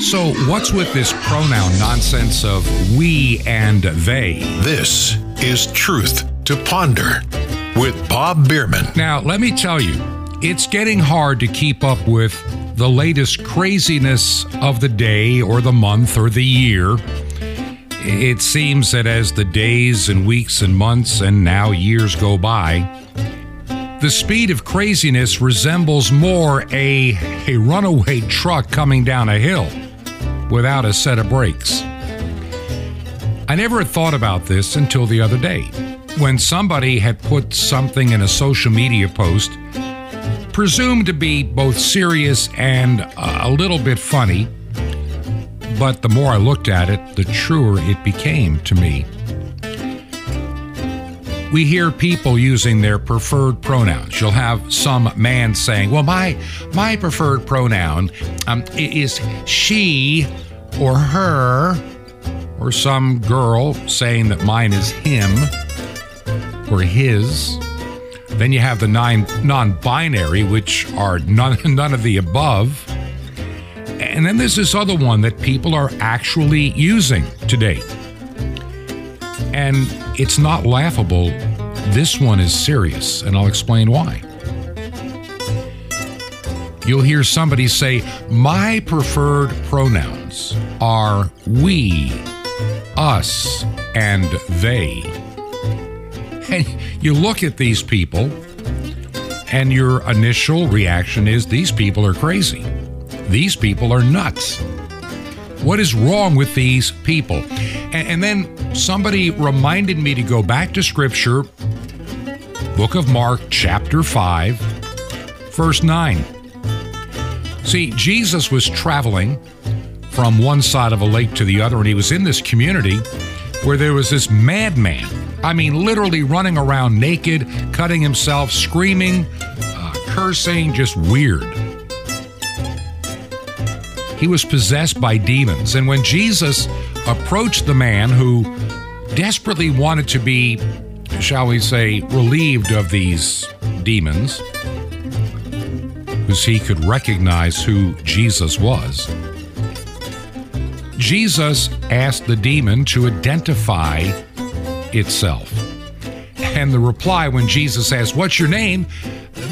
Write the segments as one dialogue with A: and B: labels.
A: So, what's with this pronoun nonsense of we and they?
B: This is Truth to Ponder with Bob Bierman.
A: Now, let me tell you, it's getting hard to keep up with the latest craziness of the day or the month or the year. It seems that as the days and weeks and months and now years go by, the speed of craziness resembles more a, a runaway truck coming down a hill without a set of brakes. I never had thought about this until the other day when somebody had put something in a social media post presumed to be both serious and a little bit funny. But the more I looked at it, the truer it became to me. We hear people using their preferred pronouns. You'll have some man saying, "Well, my my preferred pronoun um, is she or her," or some girl saying that mine is him or his. Then you have the nine non-binary, which are none, none of the above. And then there's this other one that people are actually using today. And it's not laughable. This one is serious, and I'll explain why. You'll hear somebody say, My preferred pronouns are we, us, and they. And you look at these people, and your initial reaction is these people are crazy. These people are nuts. What is wrong with these people? And, and, then somebody reminded me to go back to Scripture, book of Mark, chapter 5, verse 9. See, Jesus was traveling from one side of a lake to the other, and he was in this community where there was this madman I mean, literally running around naked, cutting himself, screaming, uh, cursing, just weird. He was possessed by demons. And when Jesus approached the man who desperately wanted to be, shall we say, relieved of these demons, because he could recognize who Jesus was, Jesus asked the demon to identify itself. And the reply when Jesus asked, What's your name?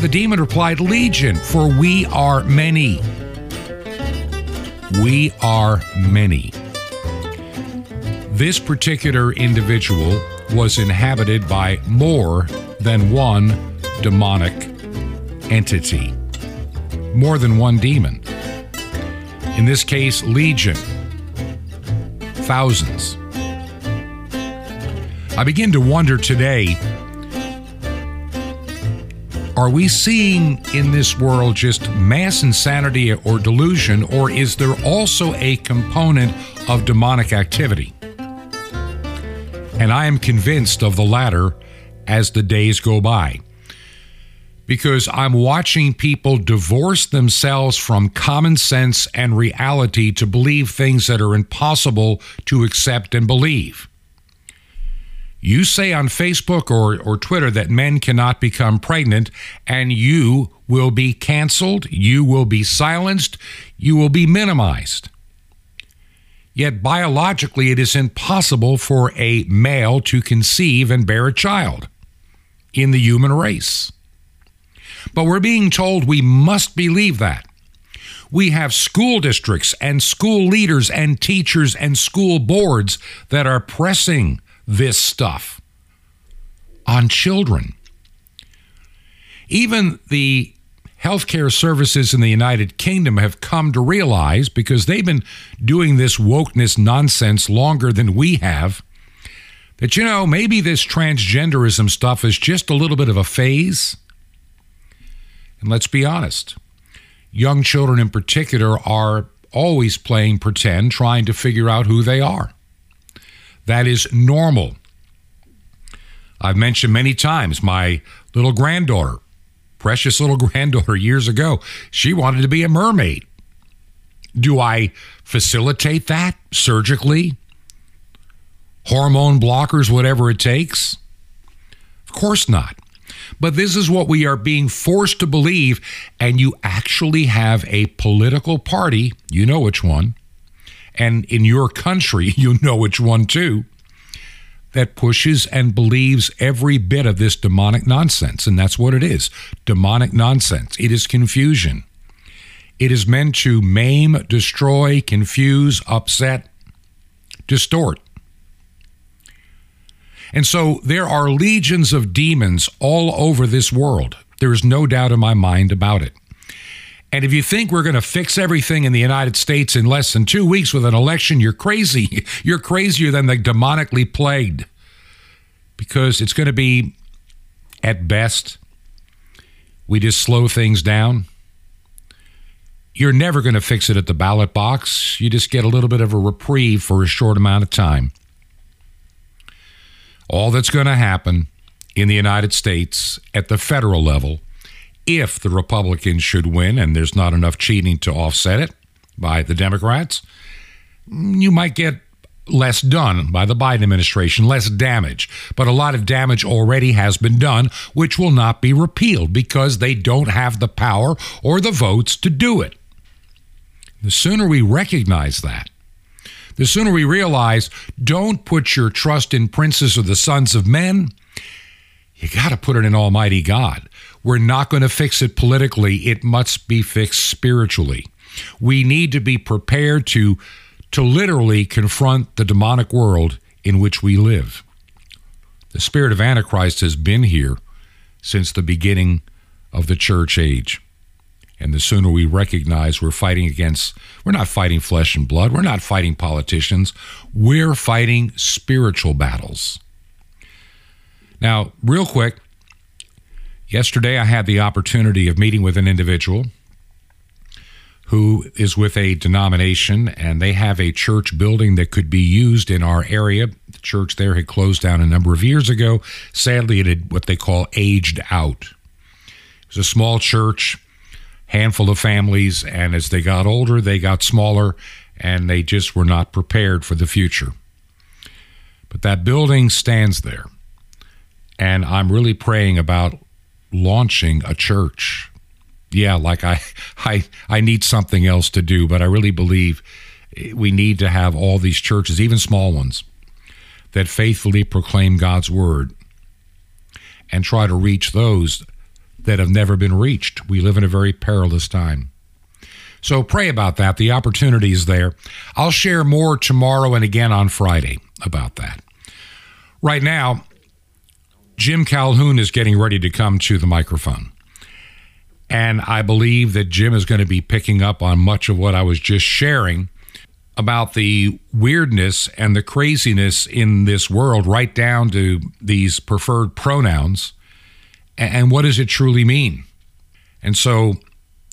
A: The demon replied, Legion, for we are many. We are many. This particular individual was inhabited by more than one demonic entity, more than one demon. In this case, legion, thousands. I begin to wonder today are we seeing in this world just mass insanity or delusion, or is there also a component of demonic activity? And I am convinced of the latter as the days go by. Because I'm watching people divorce themselves from common sense and reality to believe things that are impossible to accept and believe. You say on Facebook or, or Twitter that men cannot become pregnant, and you will be canceled, you will be silenced, you will be minimized. Yet biologically, it is impossible for a male to conceive and bear a child in the human race. But we're being told we must believe that. We have school districts and school leaders and teachers and school boards that are pressing this stuff on children. Even the healthcare services in the United Kingdom have come to realize, because they've been doing this wokeness nonsense longer than we have, that, you know, maybe this transgenderism stuff is just a little bit of a phase. And let's be honest, young children in particular are always playing pretend, trying to figure out who they are. That is normal. I've mentioned many times my little granddaughter, precious little granddaughter years ago, she wanted to be a mermaid. Do I facilitate that surgically? Hormone blockers, whatever it takes? Of course not. But this is what we are being forced to believe, and you actually have a political party, you know which one, and in your country, you know which one too, that pushes and believes every bit of this demonic nonsense. And that's what it is demonic nonsense. It is confusion. It is meant to maim, destroy, confuse, upset, distort. And so there are legions of demons all over this world. There is no doubt in my mind about it. And if you think we're going to fix everything in the United States in less than two weeks with an election, you're crazy. You're crazier than the demonically plagued. Because it's going to be, at best, we just slow things down. You're never going to fix it at the ballot box. You just get a little bit of a reprieve for a short amount of time. All that's going to happen in the United States at the federal level, if the Republicans should win and there's not enough cheating to offset it by the Democrats, you might get less done by the Biden administration, less damage. But a lot of damage already has been done, which will not be repealed because they don't have the power or the votes to do it. The sooner we recognize that, the sooner we realize don't put your trust in princes or the sons of men. You got to put it in Almighty God. We're not going to fix it politically, it must be fixed spiritually. We need to be prepared to, to literally confront the demonic world in which we live. The spirit of Antichrist has been here since the beginning of the church age. And the sooner we recognize we're fighting against, we're not fighting flesh and blood, we're not fighting politicians, we're fighting spiritual battles. Now, real quick, yesterday I had the opportunity of meeting with an individual who is with a denomination and they have a church building that could be used in our area. The church there had closed down a number of years ago. Sadly, it had what they call aged out. It was a small church handful of families, and as they got older, they got smaller, and they just were not prepared for the future. But that building stands there, and I'm really praying about launching a church. Yeah, like I, I, I need something else to do, but I really believe we need to have all these churches, even small ones, that faithfully proclaim God's word and try to reach those that have never been reached. We live in a very perilous time. So pray about that. The opportunity is there. I'll share more tomorrow and again on Friday about that. Right now, Jim Calhoun is getting ready to come to the microphone. And I believe that Jim is going to be picking up on much of what I was just sharing about the weirdness and the craziness in this world, right down to these preferred pronouns and what does it truly mean? And so,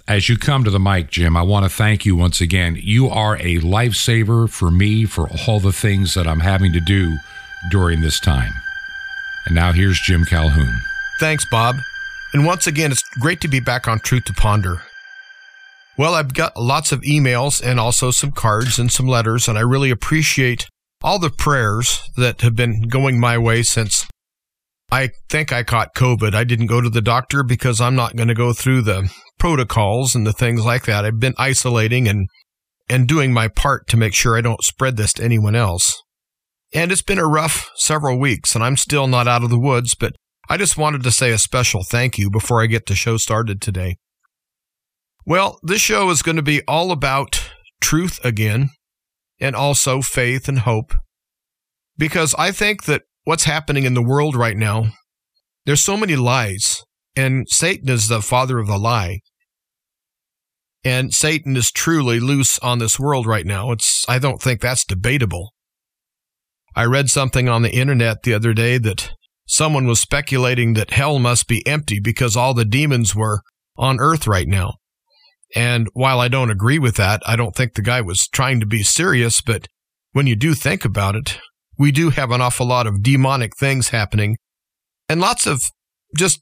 A: as you come to the mic, Jim, I want to thank you once again. You are a lifesaver for me for all the things that I'm having to do during this time. And now here's Jim Calhoun.
C: Thanks, Bob. And once again, it's great to be back on Truth to Ponder. Well, I've got lots of emails and also some cards and some letters, and I really appreciate all the prayers that have been going my way since I think I caught COVID. I didn't go to the doctor because I'm not going to go through the protocols and the things like that. I've been isolating and and doing my part to make sure I don't spread this to anyone else. And it's been a rough several weeks and I'm still not out of the woods, but I just wanted to say a special thank you before I get the show started today. Well, this show is going to be all about truth again and also faith and hope because I think that what's happening in the world right now, there's so many lies, and Satan is the father of the lie. And Satan is truly loose on this world right now. It's I don't think that's debatable. I read something on the internet the other day that someone was speculating that hell must be empty because all the demons were on earth right now. And while I don't agree with that, I don't think the guy was trying to be serious, but when you do think about it, we do have an awful lot of demonic things happening and lots of just,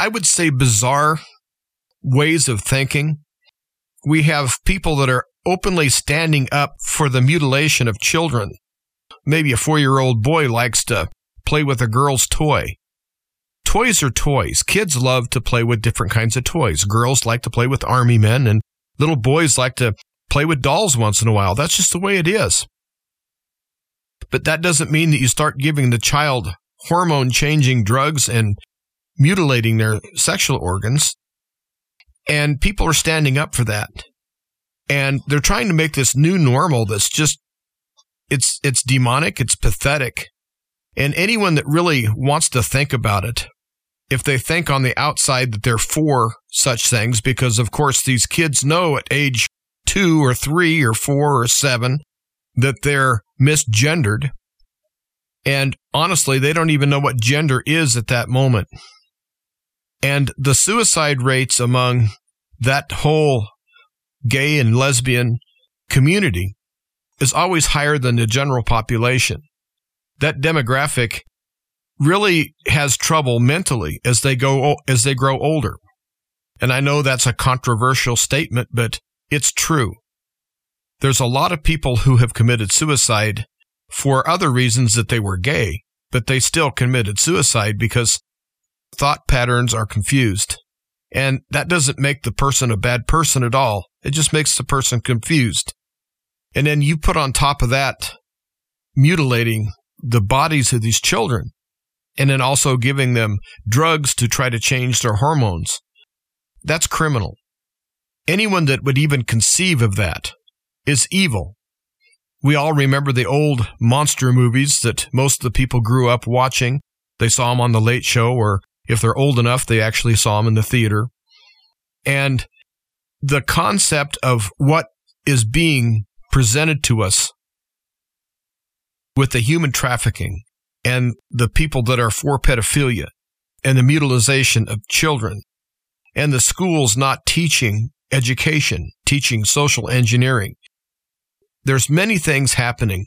C: I would say, bizarre ways of thinking. We have people that are openly standing up for the mutilation of children. Maybe a four year old boy likes to play with a girl's toy. Toys are toys. Kids love to play with different kinds of toys. Girls like to play with army men, and little boys like to play with dolls once in a while. That's just the way it is. But that doesn't mean that you start giving the child hormone changing drugs and mutilating their sexual organs. And people are standing up for that. And they're trying to make this new normal that's just it's it's demonic, it's pathetic. And anyone that really wants to think about it, if they think on the outside that they're for such things, because of course these kids know at age two or three or four or seven that they're misgendered. And honestly, they don't even know what gender is at that moment. And the suicide rates among that whole gay and lesbian community is always higher than the general population. That demographic really has trouble mentally as they go as they grow older. And I know that's a controversial statement, but it's true. There's a lot of people who have committed suicide for other reasons that they were gay, but they still committed suicide because thought patterns are confused. And that doesn't make the person a bad person at all. It just makes the person confused. And then you put on top of that mutilating the bodies of these children and then also giving them drugs to try to change their hormones. That's criminal. Anyone that would even conceive of that is evil. We all remember the old monster movies that most of the people grew up watching. They saw them on the late show, or if they're old enough, they actually saw them in the theater. And the concept of what is being presented to us with the human trafficking and the people that are for pedophilia and the mutilization of children and the schools not teaching education, teaching social engineering. There's many things happening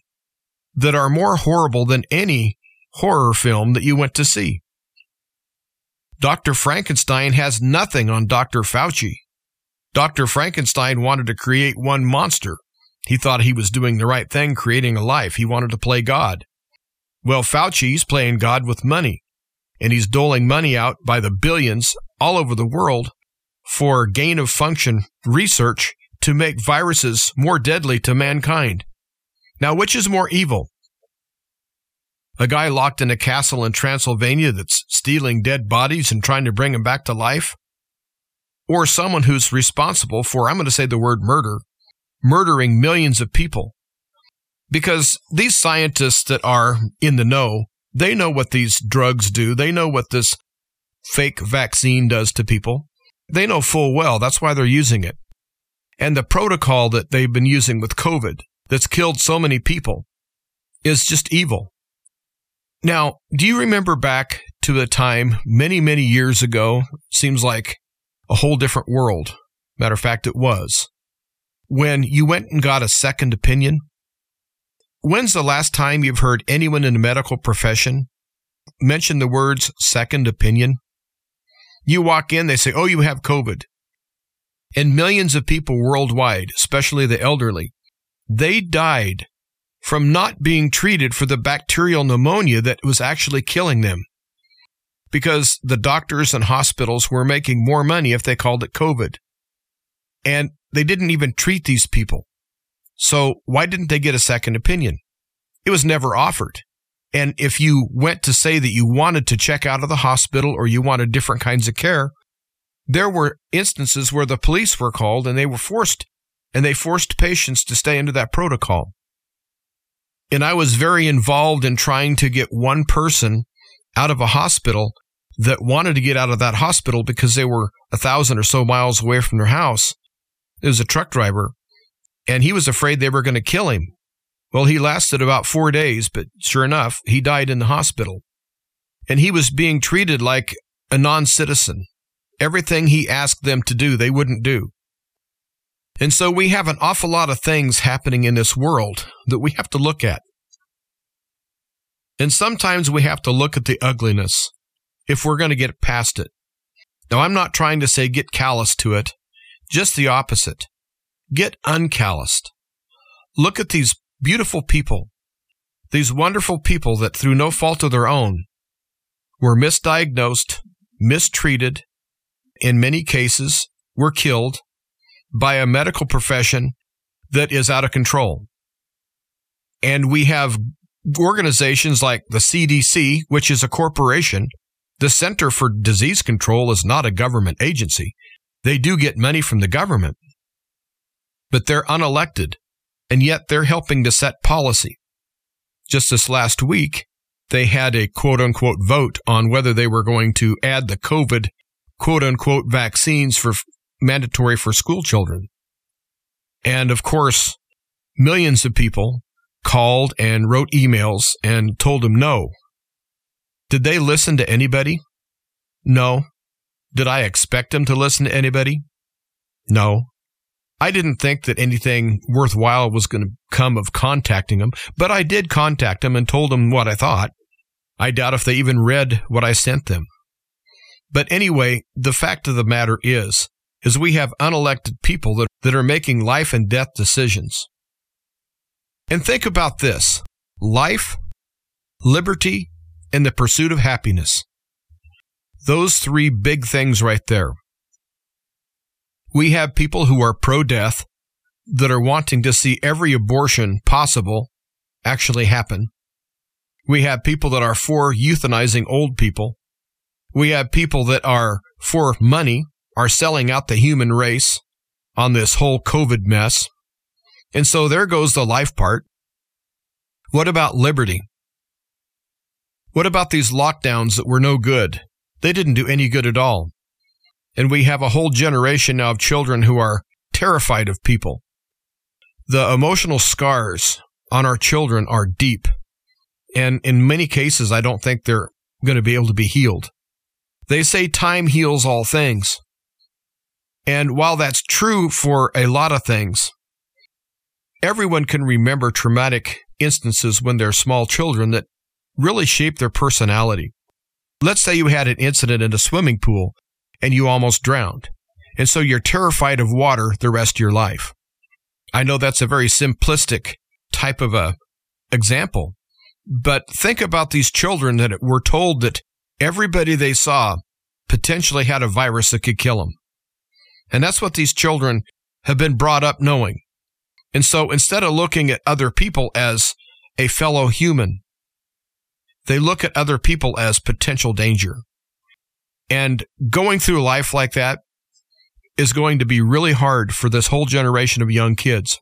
C: that are more horrible than any horror film that you went to see. Dr. Frankenstein has nothing on Dr. Fauci. Dr. Frankenstein wanted to create one monster. He thought he was doing the right thing, creating a life. He wanted to play God. Well, Fauci's playing God with money, and he's doling money out by the billions all over the world for gain of function research to make viruses more deadly to mankind. Now, which is more evil? A guy locked in a castle in Transylvania that's stealing dead bodies and trying to bring them back to life? or someone who's responsible for, I'm going to say the word murder, murdering millions of people. Because these scientists that are in the know, they know what these drugs do. They know what this fake vaccine does to people. They know full well. That's why they're using it. And the protocol that they've been using with COVID that's killed so many people is just evil. Now, do you remember back to a time many, many years ago? Seems like a whole different world. Matter of fact, it was. When you went and got a second opinion, when's the last time you've heard anyone in the medical profession mention the words second opinion? You walk in, they say, Oh, you have COVID. And millions of people worldwide, especially the elderly, they died from not being treated for the bacterial pneumonia that was actually killing them because the doctors and hospitals were making more money if they called it COVID. And they didn't even treat these people. So why didn't they get a second opinion? It was never offered. And if you went to say that you wanted to check out of the hospital or you wanted different kinds of care, there were instances where the police were called and they were forced and they forced patients to stay under that protocol. And I was very involved in trying to get one person out of a hospital that wanted to get out of that hospital because they were a thousand or so miles away from their house. It was a truck driver, and he was afraid they were going to kill him. Well, he lasted about four days, but sure enough, he died in the hospital. And he was being treated like a non citizen. Everything he asked them to do, they wouldn't do. And so we have an awful lot of things happening in this world that we have to look at. And sometimes we have to look at the ugliness if we're going to get past it. Now, I'm not trying to say get callous to it, just the opposite. Get uncalloused. Look at these beautiful people, these wonderful people that through no fault of their own were misdiagnosed, mistreated, in many cases were killed by a medical profession that is out of control. And we have organizations like the CDC, which is a corporation. The Center for Disease Control is not a government agency. They do get money from the government, but they're unelected, and yet they're helping to set policy. Just this last week, they had a quote unquote vote on whether they were going to add the COVID quote unquote vaccines for mandatory for school children. And of course, millions of people called and wrote emails and told them no. Did they listen to anybody? No. Did I expect them to listen to anybody? No. I didn't think that anything worthwhile was going to come of contacting them, but I did contact them and told them what I thought. I doubt if they even read what I sent them. But anyway, the fact of the matter is, is we have unelected people that, that are making life and death decisions. And think about this life, liberty, and the pursuit of happiness. Those three big things right there. We have people who are pro death that are wanting to see every abortion possible actually happen. We have people that are for euthanizing old people. We have people that are for money, are selling out the human race on this whole COVID mess. And so there goes the life part. What about liberty? What about these lockdowns that were no good? They didn't do any good at all. And we have a whole generation now of children who are terrified of people. The emotional scars on our children are deep. And in many cases, I don't think they're going to be able to be healed. They say time heals all things. And while that's true for a lot of things, everyone can remember traumatic instances when they're small children that really shape their personality. Let's say you had an incident in a swimming pool and you almost drowned. And so you're terrified of water the rest of your life. I know that's a very simplistic type of a example, but think about these children that were told that everybody they saw potentially had a virus that could kill them. And that's what these children have been brought up knowing. And so instead of looking at other people as a fellow human, they look at other people as potential danger. And going through life like that is going to be really hard for this whole generation of young kids.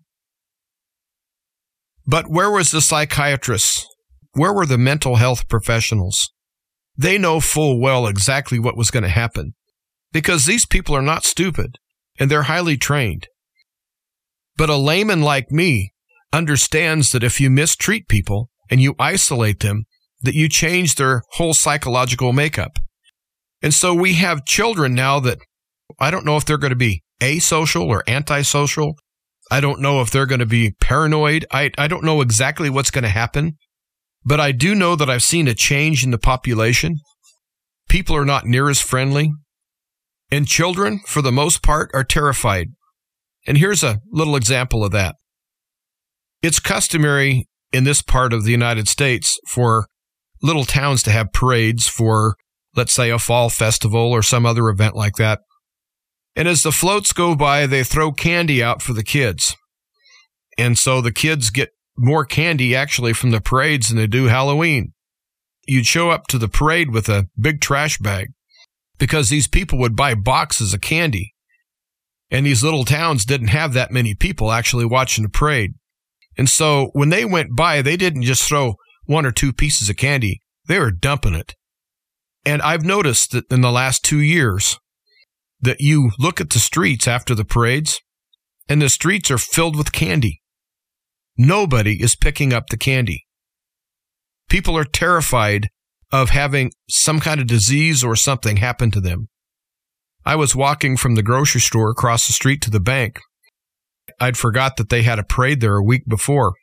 C: But where was the psychiatrists? Where were the mental health professionals? They know full well exactly what was going to happen because these people are not stupid and they're highly trained. But a layman like me understands that if you mistreat people and you isolate them, that you change their whole psychological makeup. And so we have children now that I don't know if they're going to be asocial or antisocial. I don't know if they're going to be paranoid. I, I don't know exactly what's going to happen, but I do know that I've seen a change in the population. People are not near as friendly. And children, for the most part, are terrified. And here's a little example of that. It's customary in this part of the United States for little towns to have parades for, let's say, a fall festival or some other event like that. And as the floats go by, they throw candy out for the kids. And so the kids get more candy actually from the parades than they do Halloween. You'd show up to the parade with a big trash bag because these people would buy boxes of candy. And these little towns didn't have that many people actually watching the parade. And so when they went by, they didn't just throw one or two pieces of candy, they were dumping it. And I've noticed that in the last two years that you look at the streets after the parades and the streets are filled with candy. Nobody is picking up the candy. People are terrified of having some kind of disease or something happen to them. I was walking from the grocery store across the street to the bank. I'd forgot that they had a parade there a week before.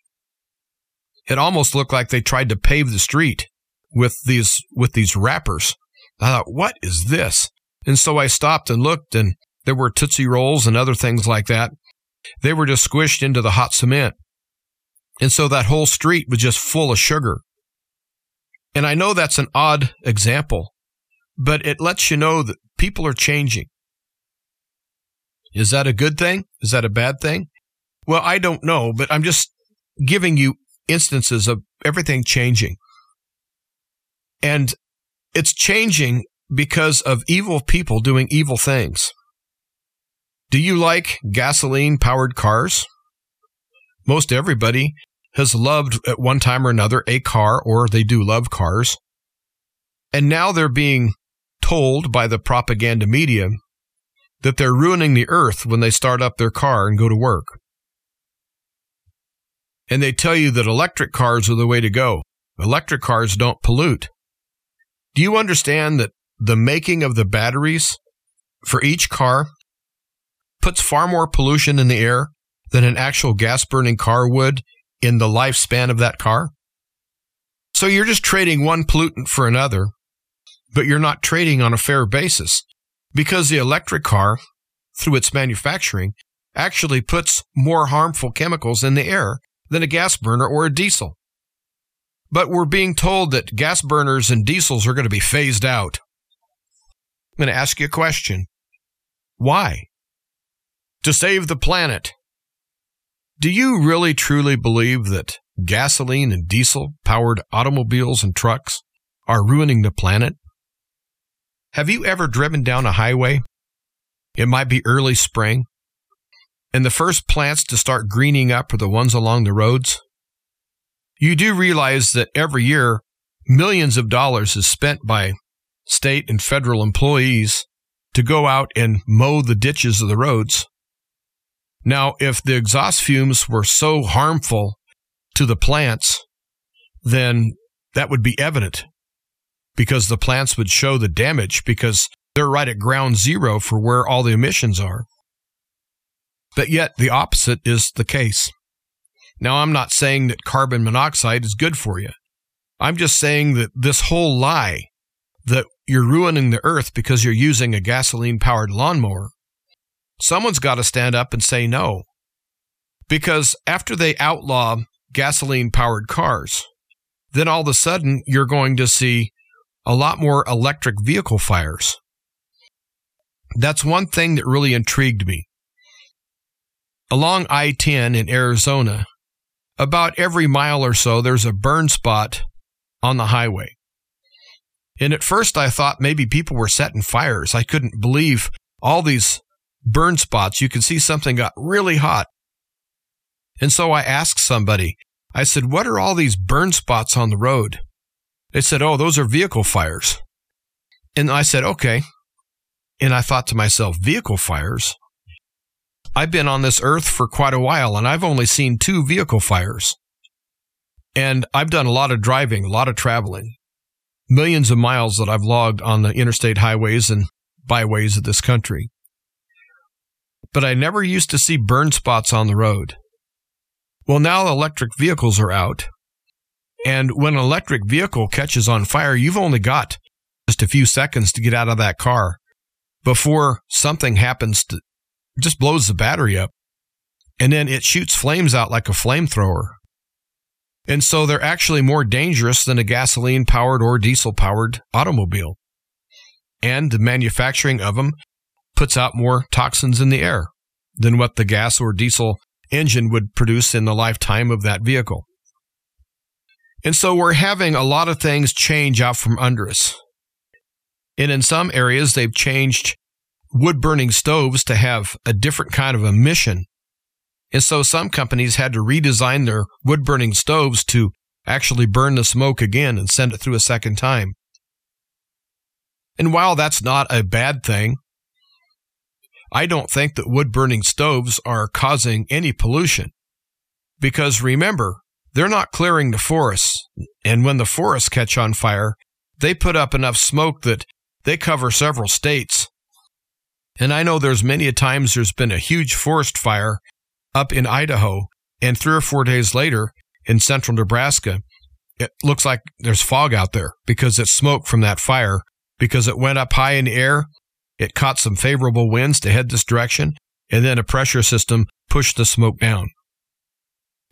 C: It almost looked like they tried to pave the street with these with these wrappers. I thought, what is this? And so I stopped and looked, and there were Tootsie Rolls and other things like that. They were just squished into the hot cement. And so that whole street was just full of sugar. And I know that's an odd example, but it lets you know that people are changing. Is that a good thing? Is that a bad thing? Well, I don't know, but I'm just giving you instances of everything changing. And it's changing because of evil people doing evil things. Do you like gasoline powered cars? Most everybody has loved at one time or another a car, or they do love cars. And now they're being told by the propaganda media that they're ruining the earth when they start up their car and go to work. And they tell you that electric cars are the way to go. Electric cars don't pollute. Do you understand that the making of the batteries for each car puts far more pollution in the air than an actual gas burning car would in the lifespan of that car? So you're just trading one pollutant for another, but you're not trading on a fair basis because the electric car, through its manufacturing, actually puts more harmful chemicals in the air than a gas burner or a diesel. But we're being told that gas burners and diesels are going to be phased out. I'm going to ask you a question. Why? To save the planet. Do you really truly believe that gasoline and diesel powered automobiles and trucks are ruining the planet? Have you ever driven down a highway? It might be early spring, and the first plants to start greening up are the ones along the roads. You do realize that every year, millions of dollars is spent by state and federal employees to go out and mow the ditches of the roads. Now, if the exhaust fumes were so harmful to the plants, then that would be evident because the plants would show the damage because they're right at ground zero for where all the emissions are. But yet the opposite is the case. Now, I'm not saying that carbon monoxide is good for you. I'm just saying that this whole lie that you're ruining the earth because you're using a gasoline powered lawnmower, someone's got to stand up and say no. Because after they outlaw gasoline powered cars, then all of a sudden you're going to see a lot more electric vehicle fires. That's one thing that really intrigued me. Along I 10 in Arizona, about every mile or so, there's a burn spot on the highway. And at first, I thought maybe people were setting fires. I couldn't believe all these burn spots. You could see something got really hot. And so I asked somebody, I said, What are all these burn spots on the road? They said, Oh, those are vehicle fires. And I said, Okay. And I thought to myself, Vehicle fires? I've been on this earth for quite a while and I've only seen two vehicle fires. And I've done a lot of driving, a lot of traveling, millions of miles that I've logged on the interstate highways and byways of this country. But I never used to see burn spots on the road. Well, now electric vehicles are out and when an electric vehicle catches on fire, you've only got just a few seconds to get out of that car before something happens to just blows the battery up. And then it shoots flames out like a flamethrower. And so they're actually more dangerous than a gasoline powered or diesel powered automobile. And the manufacturing of them puts out more toxins in the air than what the gas or diesel engine would produce in the lifetime of that vehicle. And so we're having a lot of things change out from under us. And in some areas, they've changed wood burning stoves to have a different kind of emission. And so some companies had to redesign their wood burning stoves to actually burn the smoke again and send it through a second time. And while that's not a bad thing, I don't think that wood burning stoves are causing any pollution. Because remember, they're not clearing the forests. And when the forests catch on fire, they put up enough smoke that they cover several states. And I know there's many a times there's been a huge forest fire up in Idaho, and three or four days later in central Nebraska, it looks like there's fog out there because it's smoke from that fire because it went up high in the air. It caught some favorable winds to head this direction, and then a pressure system pushed the smoke down.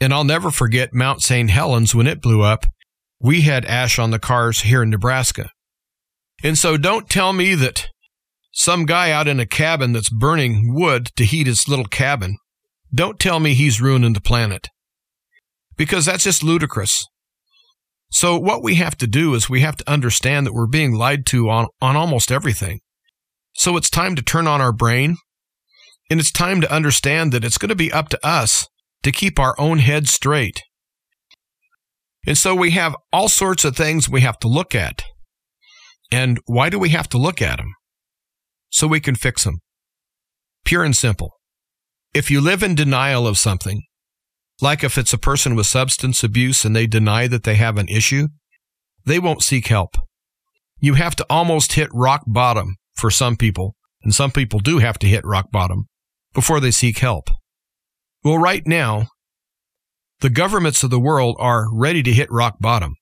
C: And I'll never forget Mount St. Helens when it blew up. We had ash on the cars here in Nebraska. And so don't tell me that some guy out in a cabin that's burning wood to heat his little cabin Don't tell me he's ruining the planet because that's just ludicrous. So, what we have to do is we have to understand that we're being lied to on, on almost everything. So, it's time to turn on our brain and it's time to understand that it's going to be up to us to keep our own heads straight. And so, we have all sorts of things we have to look at. And why do we have to look at them? So we can fix them. Pure and simple. If you live in denial of something, like if it's a person with substance abuse and they deny that they have an issue, they won't seek help. You have to almost hit rock bottom for some people, and some people do have to hit rock bottom before they seek help. Well, right now, the governments of the world are ready to hit rock bottom.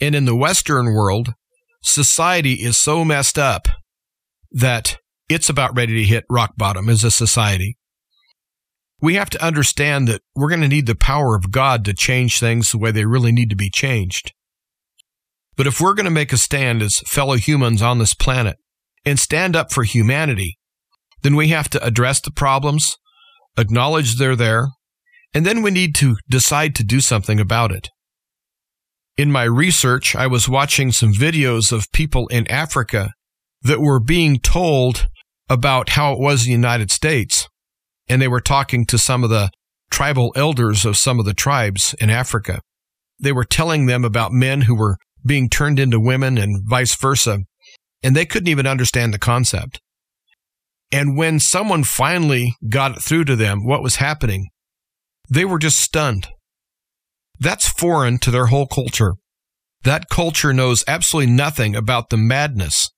C: And in the Western world, society is so messed up that it's about ready to hit rock bottom as a society we have to understand that we're going to need the power of God to change things the way they really need to be changed. But if we're going to make a stand as fellow humans on this planet and stand up for humanity, then we have to address the problems, acknowledge they're there, and then we need to decide to do something about it. In my research, I was watching some videos of people in Africa that were being told about how it was in the United States and they were talking to some of the tribal elders of some of the tribes in Africa. They were telling them about men who were being turned into women and vice versa, and they couldn't even understand the concept. And when someone finally got it through to them what was happening, they were just stunned. That's foreign to their whole culture. That culture knows absolutely nothing about the madness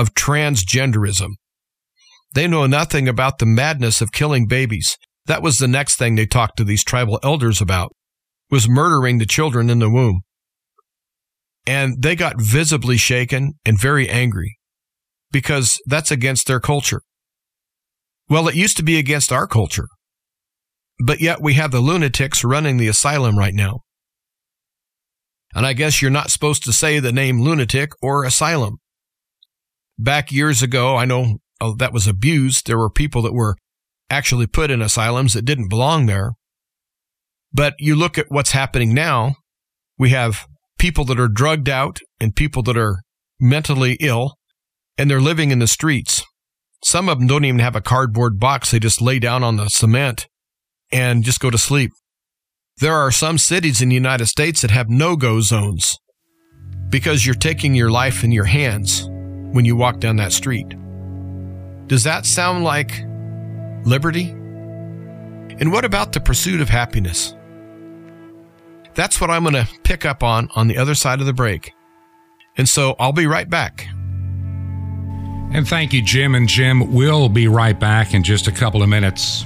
C: of transgenderism they know nothing about the madness of killing babies. That was the next thing they talked to these tribal elders about, was murdering the children in the womb. And they got visibly shaken and very angry because that's against their culture. Well, it used to be against our culture. But yet we have the lunatics running the asylum right now. And I guess you're not supposed to say the name lunatic or asylum. Back years ago, I know uh, that was abused. There were people that were actually put in asylums that didn't belong there. But you look at what's happening now. We have people that are drugged out and people that are mentally ill and they're living in the streets. Some of them don't even have a cardboard box. They just lay down on the cement and just go to sleep. There are some cities in the United States that have no go zones because you're taking your life in your hands when you walk down that street. Does that sound like liberty? And what about the pursuit of happiness? That's what I'm going to pick up on on the other side of the break. And so I'll be right back.
A: And thank you, Jim. And Jim, we'll be right back in just a couple of minutes.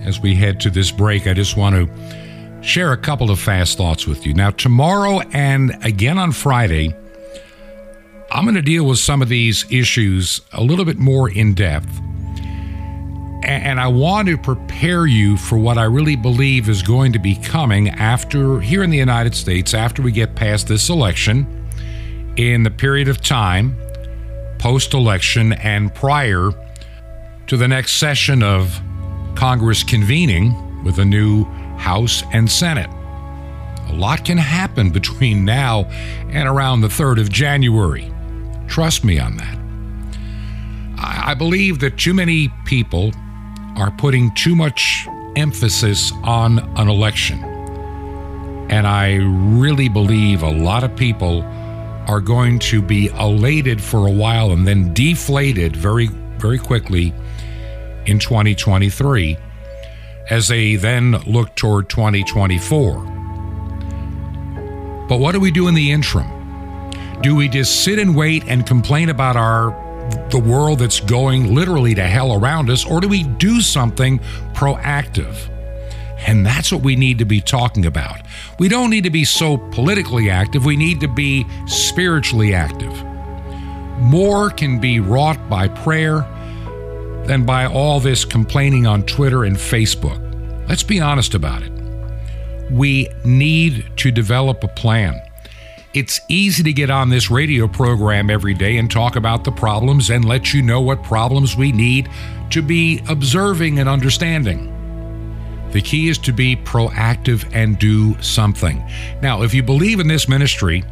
A: As we head to this break, I just want to share a couple of fast thoughts with you. Now, tomorrow and again on Friday, I'm going to deal with some of these issues a little bit more in depth. And I want to prepare you for what I really believe is going to be coming after, here in the United States, after we get past this election, in the period of time post election and prior to the next session of Congress convening with a new House and Senate. A lot can happen between now and around the 3rd of January. Trust me on that. I believe that too many people are putting too much emphasis on an election. And I really believe a lot of people are going to be elated for a while and then deflated very, very quickly in 2023 as they then look toward 2024. But what do we do in the interim? Do we just sit and wait and complain about our the world that's going literally to hell around us or do we do something proactive? And that's what we need to be talking about. We don't need to be so politically active, we need to be spiritually active. More can be wrought by prayer than by all this complaining on Twitter and Facebook. Let's be honest about it. We need to develop a plan. It's easy to get on this radio program every day and talk about the problems and let you know what problems we need to be observing and understanding. The key is to be proactive and do something. Now, if you believe in this ministry,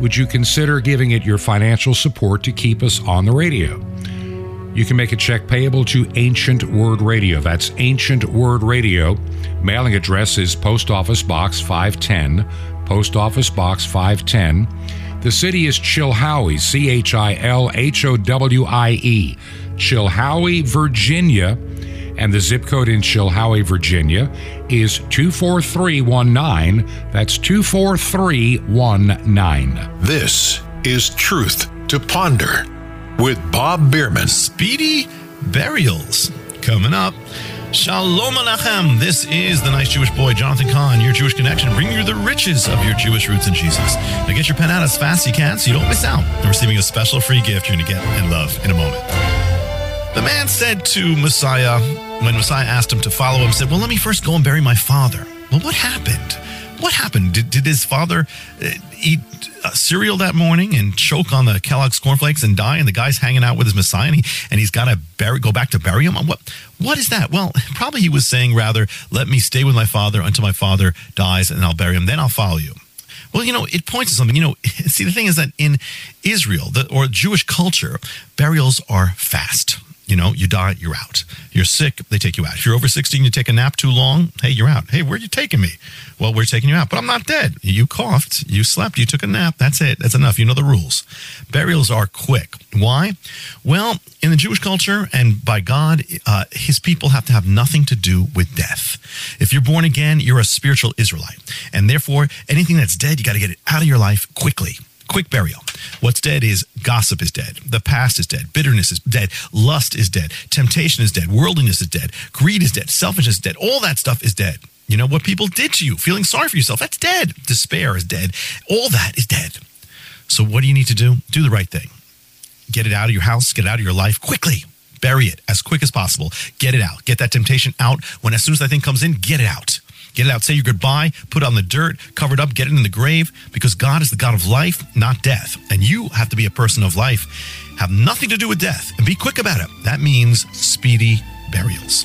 A: would you consider giving it your financial support to keep us on the radio? You can make a check payable to Ancient Word Radio. That's Ancient Word Radio. Mailing address is Post Office Box 510, Post Office Box 510. The city is Chilhowie, C H I L H O W I E, Chilhowie, Virginia. And the zip code in Chilhowie, Virginia is 24319. That's 24319.
B: This is Truth to Ponder with Bob Bierman.
D: Speedy burials coming up. Shalom Alechem. This is the nice Jewish boy, Jonathan Cahn, your Jewish connection, bringing you the riches of your Jewish roots in Jesus. Now get your pen out as fast as you can so you don't miss out on receiving a special free gift you're going to get and love in a moment. The man said to Messiah, when Messiah asked him to follow him, said, Well, let me first go and bury my father. Well, what happened? What happened? Did, did his father uh, eat uh, cereal that morning and choke on the Kellogg's cornflakes and die? And the guy's hanging out with his Messiah and, he, and he's got to bury, go back to bury him? What, what is that? Well, probably he was saying rather, let me stay with my father until my father dies and I'll bury him. Then I'll follow you. Well, you know, it points to something. You know, see, the thing is that in Israel the, or Jewish culture, burials are fast. You know, you die, you're out. You're sick, they take you out. If you're over 16, you take a nap too long, hey, you're out. Hey, where are you taking me? Well, we're taking you out, but I'm not dead. You coughed, you slept, you took a nap. That's it. That's enough. You know the rules. Burials are quick. Why? Well, in the Jewish culture and by God, uh, his people have to have nothing to do with death. If you're born again, you're a spiritual Israelite. And therefore, anything that's dead, you got to get it out of your life quickly quick burial. What's dead is gossip is dead. The past is dead. Bitterness is dead. Lust is dead. Temptation is dead. Worldliness is dead. Greed is dead. Selfishness is dead. All that stuff is dead. You know what people did to you, feeling sorry for yourself, that's dead. Despair is dead. All that is dead. So what do you need to do? Do the right thing. Get it out of your house, get it out of your life quickly. Bury it as quick as possible. Get it out. Get that temptation out. When as soon as that thing comes in, get it out. Get it out. Say your goodbye. Put it on the dirt. Cover it up. Get it in the grave because God is the God of life, not death. And you have to be a person of life. Have nothing to do with death and be quick about it. That means speedy burials.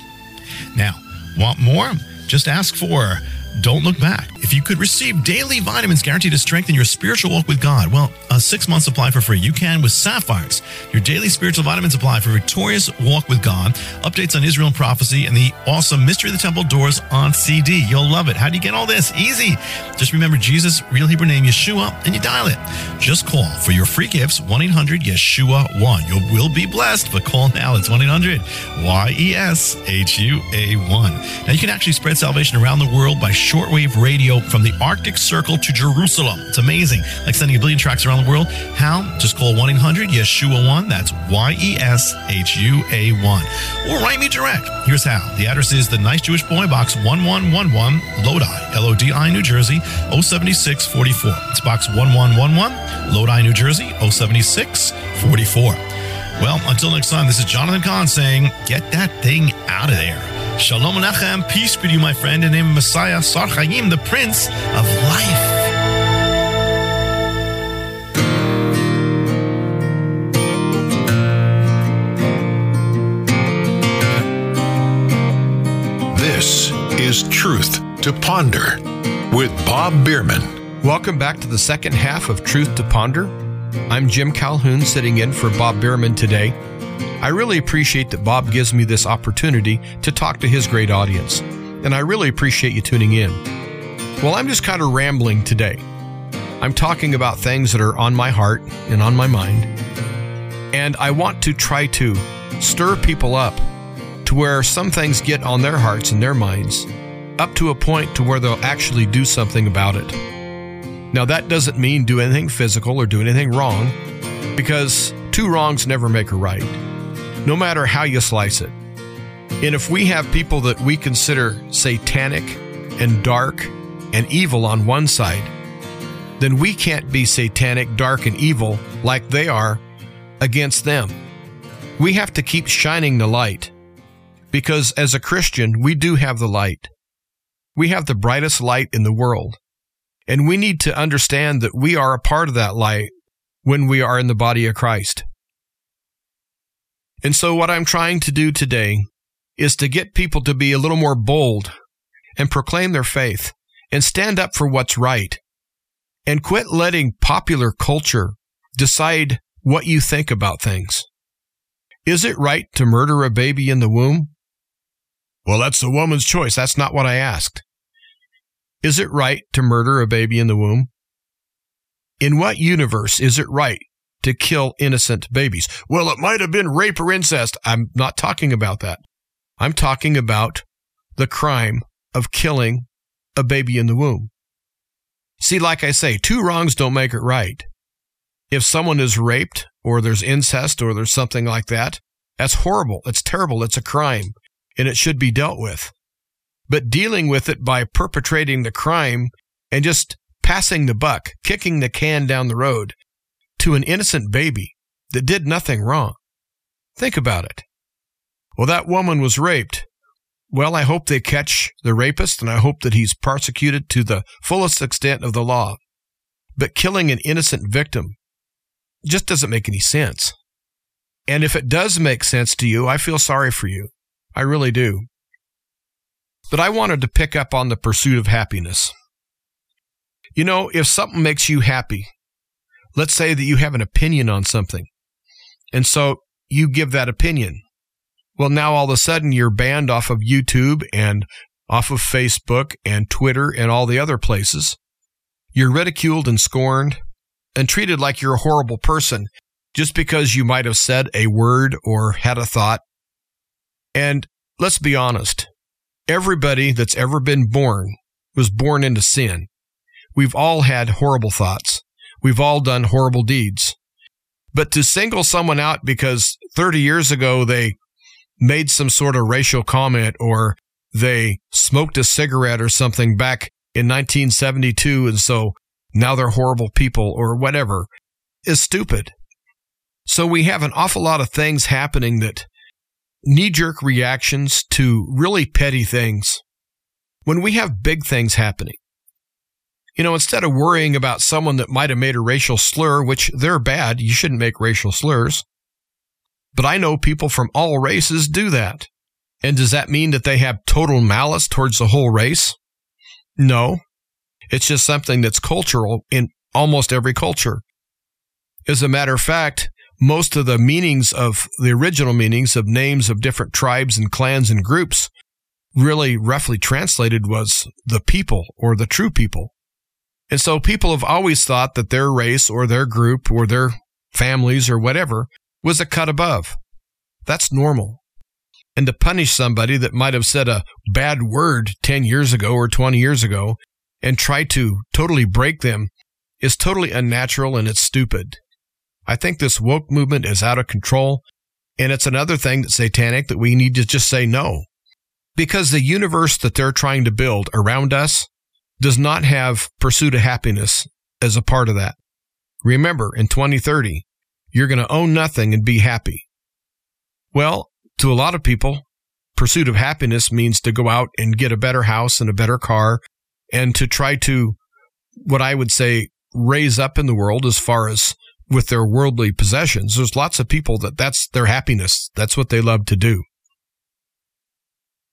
D: Now, want more? Just ask for don't look back. If you could receive daily vitamins guaranteed to strengthen your spiritual walk with God, well, a six month supply for free. You can with Sapphires, your daily spiritual vitamin supply for victorious walk with God, updates on Israel and prophecy, and the awesome Mystery of the Temple Doors on CD. You'll love it. How do you get all this? Easy. Just remember Jesus' real Hebrew name, Yeshua, and you dial it. Just call for your free gifts, 1 800 Yeshua 1. You will be blessed, but call now. It's 1 800 Y E S H U A 1. Now, you can actually spread salvation around the world by shortwave radio from the Arctic Circle to Jerusalem. It's amazing. Like sending a billion tracks around the world. How? Just call 1 800 Yeshua 1. That's Y E S H U A 1. Or write me direct. Here's how. The address is the Nice Jewish Boy Box 1111, Lodi, L O D I, New Jersey, 07644. It's box 1111, Lodi, New Jersey, 07644. Well, until next time, this is Jonathan Cahn saying, get that thing out of there. Shalom Aleichem, peace be to you, my friend, in the name of Messiah, Sar Chaim, the Prince of Life.
B: This is Truth to Ponder with Bob Bierman.
C: Welcome back to the second half of Truth to Ponder. I'm Jim Calhoun sitting in for Bob Bierman today. I really appreciate that Bob gives me this opportunity to talk to his great audience, and I really appreciate you tuning in. Well, I'm just kind of rambling today. I'm talking about things that are on my heart and on my mind, and I want to try to stir people up to where some things get on their hearts and their minds, up to a point to where they'll actually do something about it. Now, that doesn't mean do anything physical or do anything wrong, because two wrongs never make a right, no matter how you slice it. And if we have people that we consider satanic and dark and evil on one side, then we can't be satanic, dark, and evil like they are against them. We have to keep shining the light because as a Christian, we do have the light. We have the brightest light in the world. And we need to understand that we are a part of that light when we are in the body of Christ. And so, what I'm trying to do today is to get people to be a little more bold and proclaim their faith and stand up for what's right and quit letting popular culture decide what you think about things. Is it right to murder a baby in the womb? Well, that's the woman's choice. That's not what I asked. Is it right to murder a baby in the womb? In what universe is it right to kill innocent babies? Well, it might have been rape or incest. I'm not talking about that. I'm talking about the crime of killing a baby in the womb. See, like I say, two wrongs don't make it right. If someone is raped or there's incest or there's something like that, that's horrible. It's terrible. It's a crime and it should be dealt with. But dealing with it by perpetrating the crime and just passing the buck, kicking the can down the road to an innocent baby that did nothing wrong. Think about it. Well, that woman was raped. Well, I hope they catch the rapist and I hope that he's prosecuted to the fullest extent of the law. But killing an innocent victim just doesn't make any sense. And if it does make sense to you, I feel sorry for you. I really do. But I wanted to pick up on the pursuit of happiness. You know, if something makes you happy, let's say that you have an opinion on something, and so you give that opinion. Well, now all of a sudden you're banned off of YouTube and off of Facebook and Twitter and all the other places. You're ridiculed and scorned and treated like you're a horrible person just because you might have said a word or had a thought. And let's be honest. Everybody that's ever been born was born into sin. We've all had horrible thoughts. We've all done horrible deeds. But to single someone out because 30 years ago they made some sort of racial comment or they smoked a cigarette or something back in 1972 and so now they're horrible people or whatever is stupid. So we have an awful lot of things happening that knee jerk reactions to really petty things. When we have big things happening, you know, instead of worrying about someone that might have made a racial slur, which they're bad, you shouldn't make racial slurs. But I know people from all races do that. And does that mean that they have total malice towards the whole race? No. It's just something that's cultural in almost every culture. As a matter of fact, most of the meanings of the original meanings of names of different tribes and clans and groups really roughly translated was the people or the true people. And so people have always thought that their race or their group or their families or whatever was a cut above. That's normal. And to punish somebody that might have said a bad word 10 years ago or 20 years ago and try to totally break them is totally unnatural and it's stupid. I think this woke movement is out of control. And it's another thing that's satanic that we need to just say no. Because the universe that they're trying to build around us does not have pursuit of happiness as a part of that. Remember, in 2030, you're going to own nothing and be happy. Well, to a lot of people, pursuit of happiness means to go out and get a better house and a better car and to try to, what I would say, raise up in the world as far as with their worldly possessions. There's lots of people that that's their happiness. That's what they love to do.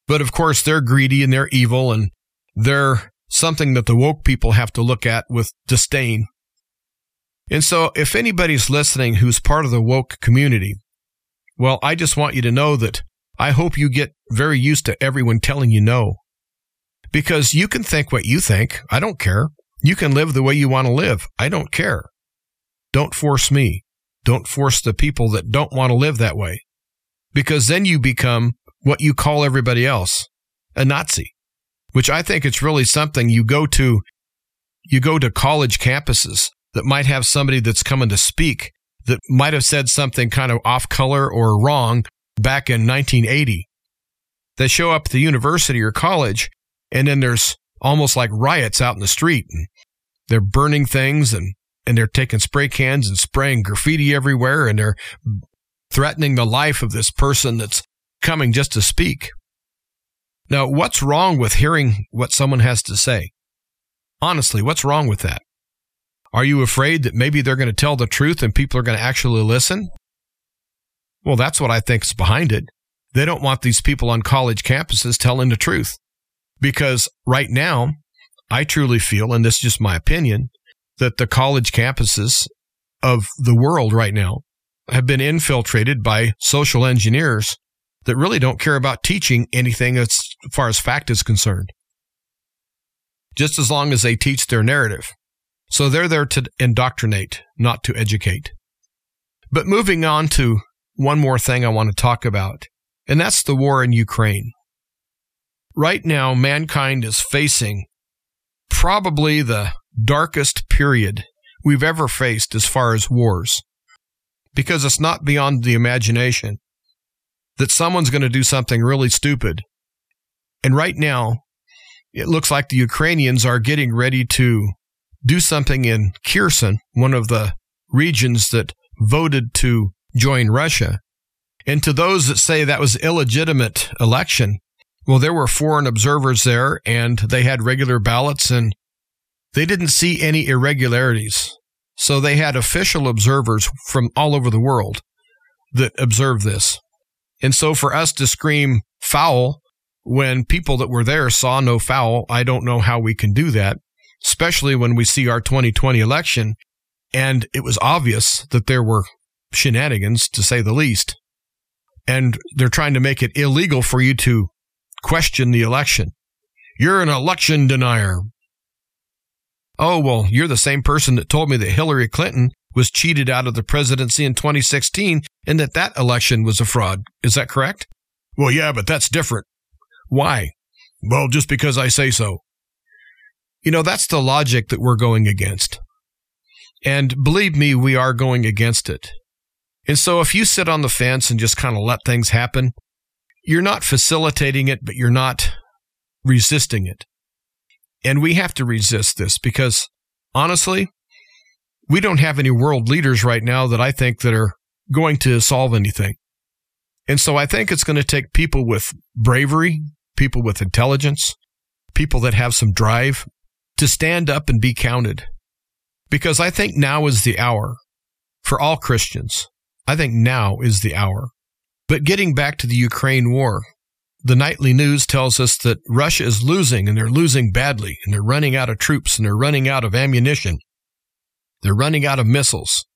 C: But of course, they're greedy and they're evil and they're something that the woke people have to look at with disdain. And so, if anybody's listening who's part of the woke community, well, I just want you to know that I hope you get very used to everyone telling you no. Because you can think what you think. I don't care. You can live the way you want to live. I don't care. Don't force me. Don't force the people that don't want to live that way. Because then you become what you call everybody else, a Nazi, which I think it's really something you go to, you go to college campuses that might have somebody that's coming to speak that might have said something kind of off color or wrong back in 1980. They show up at the university or college and then there's almost like riots out in the street and they're burning things and and they're taking spray cans and spraying graffiti everywhere and they're threatening the life of this person that's coming just to speak. Now, what's wrong with hearing what someone has to say? Honestly, what's wrong with that? Are you afraid that maybe they're going to tell the truth and people are going to actually listen? Well, that's what I think is behind it. They don't want these people on college campuses telling the truth. Because right now, I truly feel, and this is just my opinion, that the college campuses of the world right now have been infiltrated by social engineers that really don't care about teaching anything as far as fact is concerned. Just as long as they teach their narrative. So they're there to indoctrinate, not to educate. But moving on to one more thing I want to talk about, and that's the war in Ukraine. Right now, mankind is facing probably the darkest period we've ever faced as far as wars, because it's not beyond the imagination that someone's going to do something really stupid. And right now, it looks like the Ukrainians are getting ready to do something in Kherson, one of the regions that voted to join Russia. And to those that say that was illegitimate election, well, there were foreign observers there and they had regular ballots and they didn't see any irregularities. So they had official observers from all over the world that observed this. And so for us to scream foul when people that were there saw no foul, I don't know how we can do that, especially when we see our 2020 election and it was obvious that there were shenanigans, to say the least. And they're trying to make it illegal for you to question the election. You're an election denier. Oh, well, you're the same person that told me that Hillary Clinton was cheated out of the presidency in 2016 and that that election was a fraud. Is that correct? Well, yeah, but that's different. Why? Well, just because I say so. You know, that's the logic that we're going against. And believe me, we are going against it. And so if you sit on the fence and just kind of let things happen, you're not facilitating it, but you're not resisting it. And we have to resist this because honestly, we don't have any world leaders right now that I think that are going to solve anything. And so I think it's going to take people with bravery, people with intelligence, people that have some drive to stand up and be counted because I think now is the hour for all Christians. I think now is the hour. But getting back to the Ukraine war, the nightly news tells us that Russia is losing and they're losing badly and they're running out of troops and they're running out of ammunition. They're running out of missiles.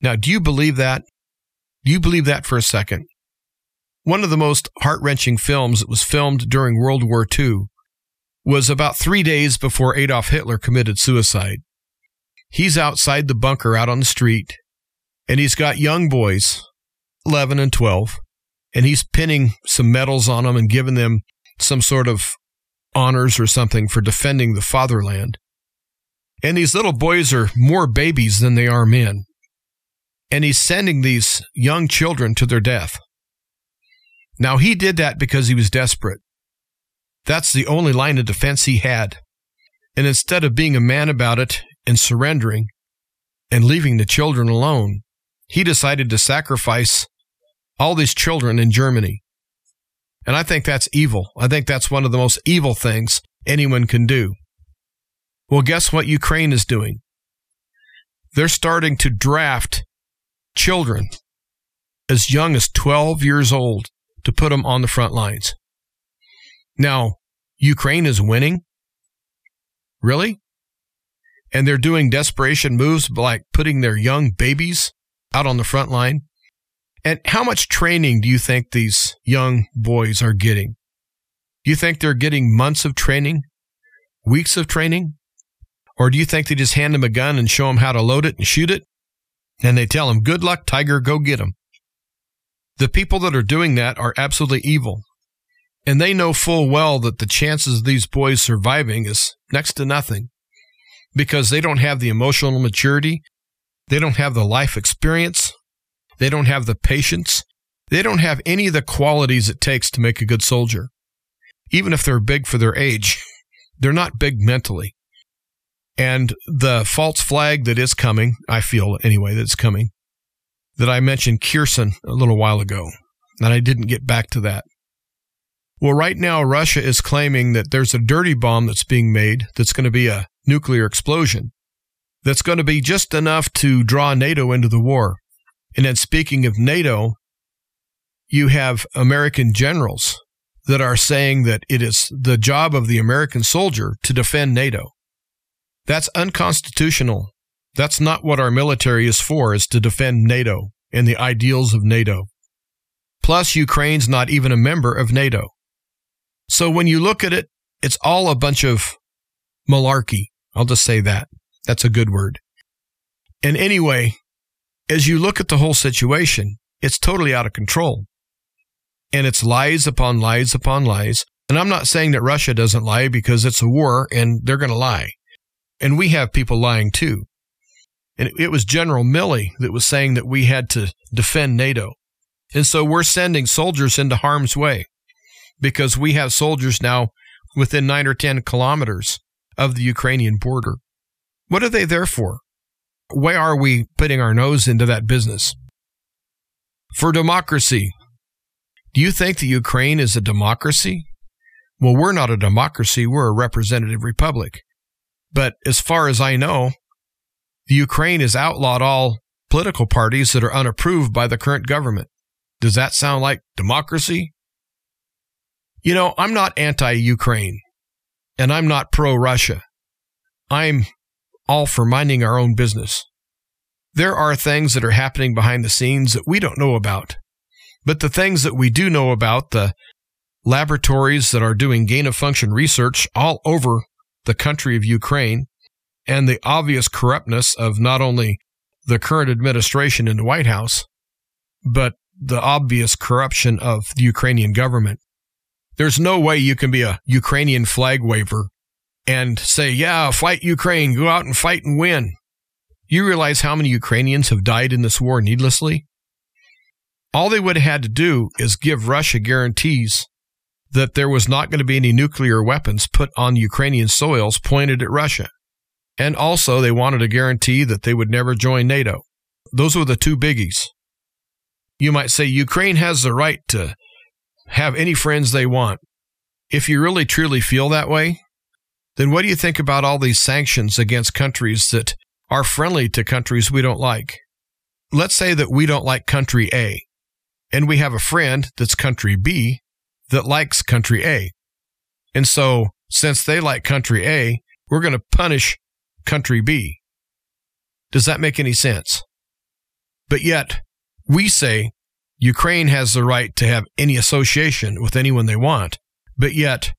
C: Now, do you believe that? Do you believe that for a second? One of the most heart wrenching films that was filmed during World War II was about three days before Adolf Hitler committed suicide he's outside the bunker out on the street and he's got young boys, 11 and 12, and he's pinning some medals on them and giving them some sort of honors or something for defending the fatherland. And these little boys are more babies than they are men. And he's sending these young children to their death. Now, he did that because he was desperate. That's the only line of defense he had. And instead of being a man about it and surrendering and leaving the children alone, he decided to sacrifice all these children in Germany. And I think that's evil. I think that's one of the most evil things anyone can do. Well, guess what Ukraine is doing? They're starting to draft children as young as 12 years old to put them on the front lines. Now, Ukraine is winning. Really? and they're doing desperation moves like putting their young babies out on the front line. And how much training do you think these young boys are getting? Do you think they're getting months of training, weeks of training? Or do you think they just hand them a gun and show them how to load it and shoot it? And they tell them, good luck, Tiger, go get them. The people that are doing that are absolutely evil. And they know full well that the chances of these boys surviving is next to nothing because they don't have the emotional maturity. They don't have the life experience. They don't have the patience. They don't have any of the qualities it takes to make a good soldier. Even if they're big for their age, they're not big mentally. And the false flag that is coming, I feel anyway, that's coming, that I mentioned Kherson a little while ago, and I didn't get back to that. Well, right now, Russia is claiming that there's a dirty bomb that's being made that's going to be a nuclear explosion that's going to be just enough to draw NATO into the war. And then, speaking of NATO, you have American generals that are saying that it is the job of the American soldier to defend NATO. That's unconstitutional. That's not what our military is for, is to defend NATO and the ideals of NATO. Plus, Ukraine's not even a member of NATO. So when you look at it, it's all a bunch of malarkey. I'll just say that. That's a good word. And anyway, as you look at the whole situation, it's totally out of control. And it's lies upon lies upon lies. And I'm not saying that Russia doesn't lie because it's a war and they're going to lie. And we have people lying too. And it was General Milley that was saying that we had to defend NATO. And so we're sending soldiers into harm's way because we have soldiers now within nine or 10 kilometers of the Ukrainian border. What are they there for? Why are we putting our nose into that business? For democracy. Do you think the Ukraine is a democracy? Well, we're not a democracy, we're a representative republic. But as far as I know, the Ukraine has outlawed all political parties that are unapproved by the current government. Does that sound like democracy? You know, I'm not anti Ukraine and I'm not pro Russia. I'm all for minding our own business. There are things that are happening behind the scenes that we don't know about. But the things that we do know about, the laboratories that are doing gain of function research all over the country of Ukraine, and the obvious corruptness of not only the current administration in the White House, but the obvious corruption of the Ukrainian government. There's no way you can be a Ukrainian flag waver and say, yeah, fight Ukraine, go out and fight and win. You realize how many Ukrainians have died in this war needlessly? All they would have had to do is give Russia guarantees that there was not going to be any nuclear weapons put on Ukrainian soils pointed at Russia. And also, they wanted a guarantee that they would never join NATO. Those were the two biggies. You might say Ukraine has the right to have any friends they want. If you really truly feel that way, then what do you think about all these sanctions against countries that are friendly to countries we don't like? Let's say that we don't like country A, and we have a friend that's country B that likes country A. And so, since they like country A, we're going to punish country B. Does that make any sense? But yet, we say Ukraine has the right to have any association with anyone they want. But yet,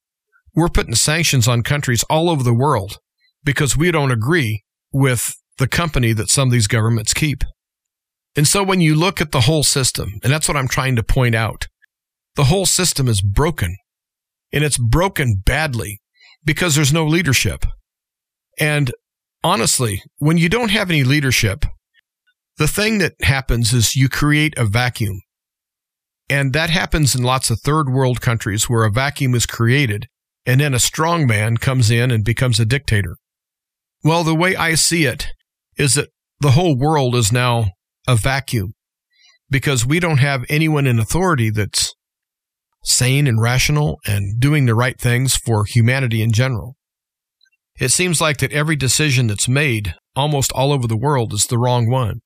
C: we're putting sanctions on countries all over the world because we don't agree with the company that some of these governments keep. And so when you look at the whole system, and that's what I'm trying to point out, the whole system is broken. And it's broken badly because there's no leadership. And honestly, when you don't have any leadership, the thing that happens is you create a vacuum. And that happens in lots of third world countries where a vacuum is created and then a strong man comes in and becomes a dictator. Well, the way I see it is that the whole world is now a vacuum because we don't have anyone in authority that's sane and rational and doing the right things for humanity in general. It seems like that every decision that's made almost all over the world is the wrong one.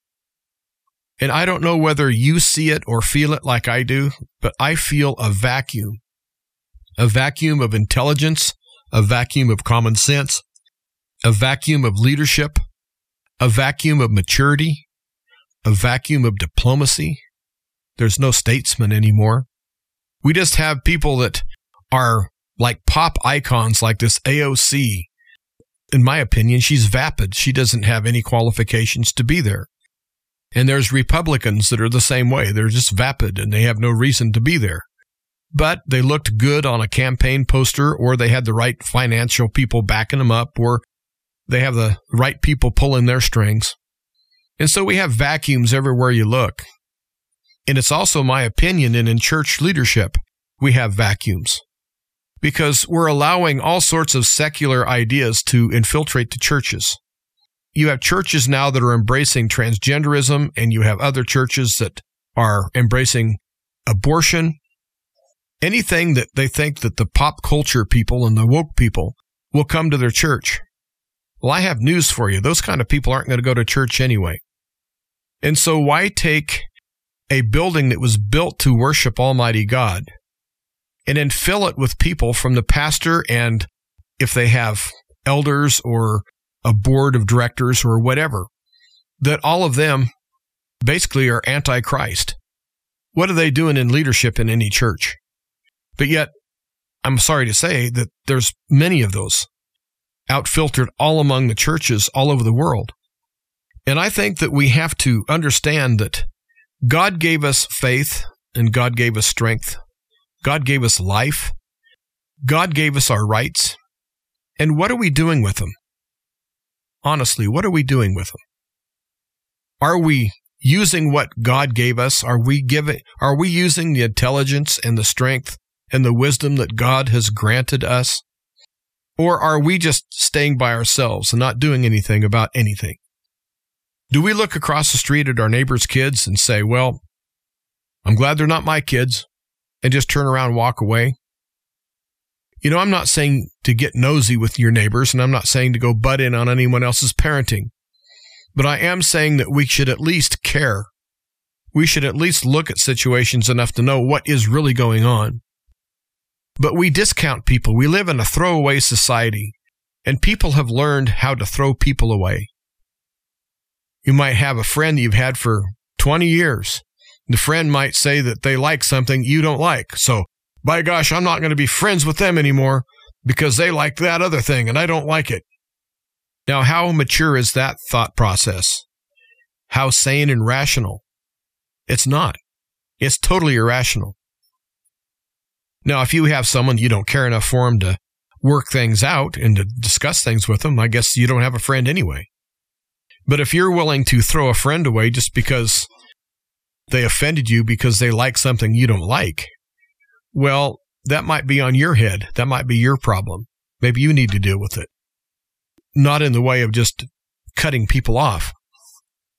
C: And I don't know whether you see it or feel it like I do, but I feel a vacuum a vacuum of intelligence, a vacuum of common sense, a vacuum of leadership, a vacuum of maturity, a vacuum of diplomacy. There's no statesman anymore. We just have people that are like pop icons like this AOC. In my opinion, she's vapid. She doesn't have any qualifications to be there. And there's Republicans that are the same way. They're just vapid and they have no reason to be there but they looked good on a campaign poster or they had the right financial people backing them up or they have the right people pulling their strings. And so we have vacuums everywhere you look. And it's also my opinion and in church leadership, we have vacuums because we're allowing all sorts of secular ideas to infiltrate the churches. You have churches now that are embracing transgenderism and you have other churches that are embracing abortion anything that they think that the pop culture people and the woke people will come to their church. Well, I have news for you. Those kind of people aren't going to go to church anyway. And so why take a building that was built to worship Almighty God and then fill it with people from the pastor and if they have elders or a board of directors or whatever, that all of them basically are antichrist. What are they doing in leadership in any church? But yet, I'm sorry to say that there's many of those outfiltered all among the churches all over the world. And I think that we have to understand that God gave us faith and God gave us strength. God gave us life. God gave us our rights. And what are we doing with them? Honestly, what are we doing with them? Are we using what God gave us? Are we giving, are we using the intelligence and the strength and the wisdom that God has granted us? Or are we just staying by ourselves and not doing anything about anything? Do we look across the street at our neighbor's kids and say, well, I'm glad they're not my kids and just turn around and walk away? You know, I'm not saying to get nosy with your neighbors and I'm not saying to go butt in on anyone else's parenting, but I am saying that we should at least care. We should at least look at situations enough to know what is really going on. But we discount people. We live in a throwaway society and people have learned how to throw people away. You might have a friend you've had for 20 years. The friend might say that they like something you don't like. So, by gosh, I'm not going to be friends with them anymore because they like that other thing and I don't like it. Now, how mature is that thought process? How sane and rational? It's not. It's totally irrational. Now, if you have someone you don't care enough for them to work things out and to discuss things with them, I guess you don't have a friend anyway. But if you're willing to throw a friend away just because they offended you because they like something you don't like, well, that might be on your head. That might be your problem. Maybe you need to deal with it. Not in the way of just cutting people off.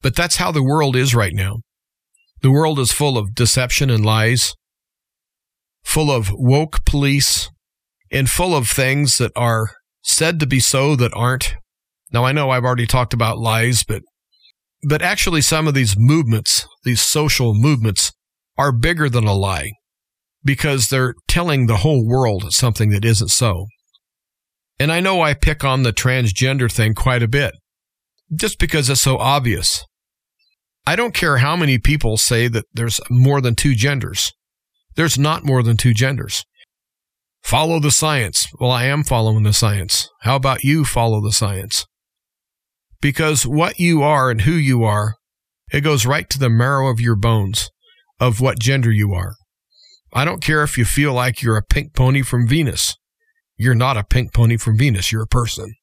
C: But that's how the world is right now. The world is full of deception and lies, full of woke police, and full of things that are said to be so that aren't. Now I know I've already talked about lies, but but actually some of these movements, these social movements are bigger than a lie because they're telling the whole world something that isn't so. And I know I pick on the transgender thing quite a bit just because it's so obvious. I don't care how many people say that there's more than two genders. There's not more than two genders. Follow the science. Well, I am following the science. How about you follow the science? Because what you are and who you are, it goes right to the marrow of your bones of what gender you are. I don't care if you feel like you're a pink pony from Venus. You're not a pink pony from Venus. You're a person.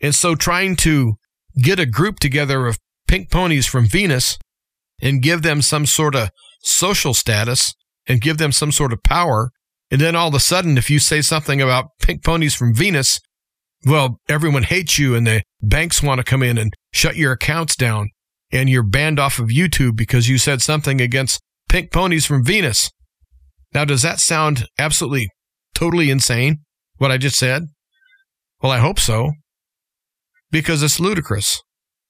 C: And so trying to get a group together of pink ponies from Venus and give them some sort of social status and give them some sort of power. And then all of a sudden, if you say something about pink ponies from Venus, well, everyone hates you and the banks want to come in and shut your accounts down and you're banned off of YouTube because you said something against pink ponies from Venus. Now, does that sound absolutely totally insane, what I just said? Well, I hope so. Because it's ludicrous.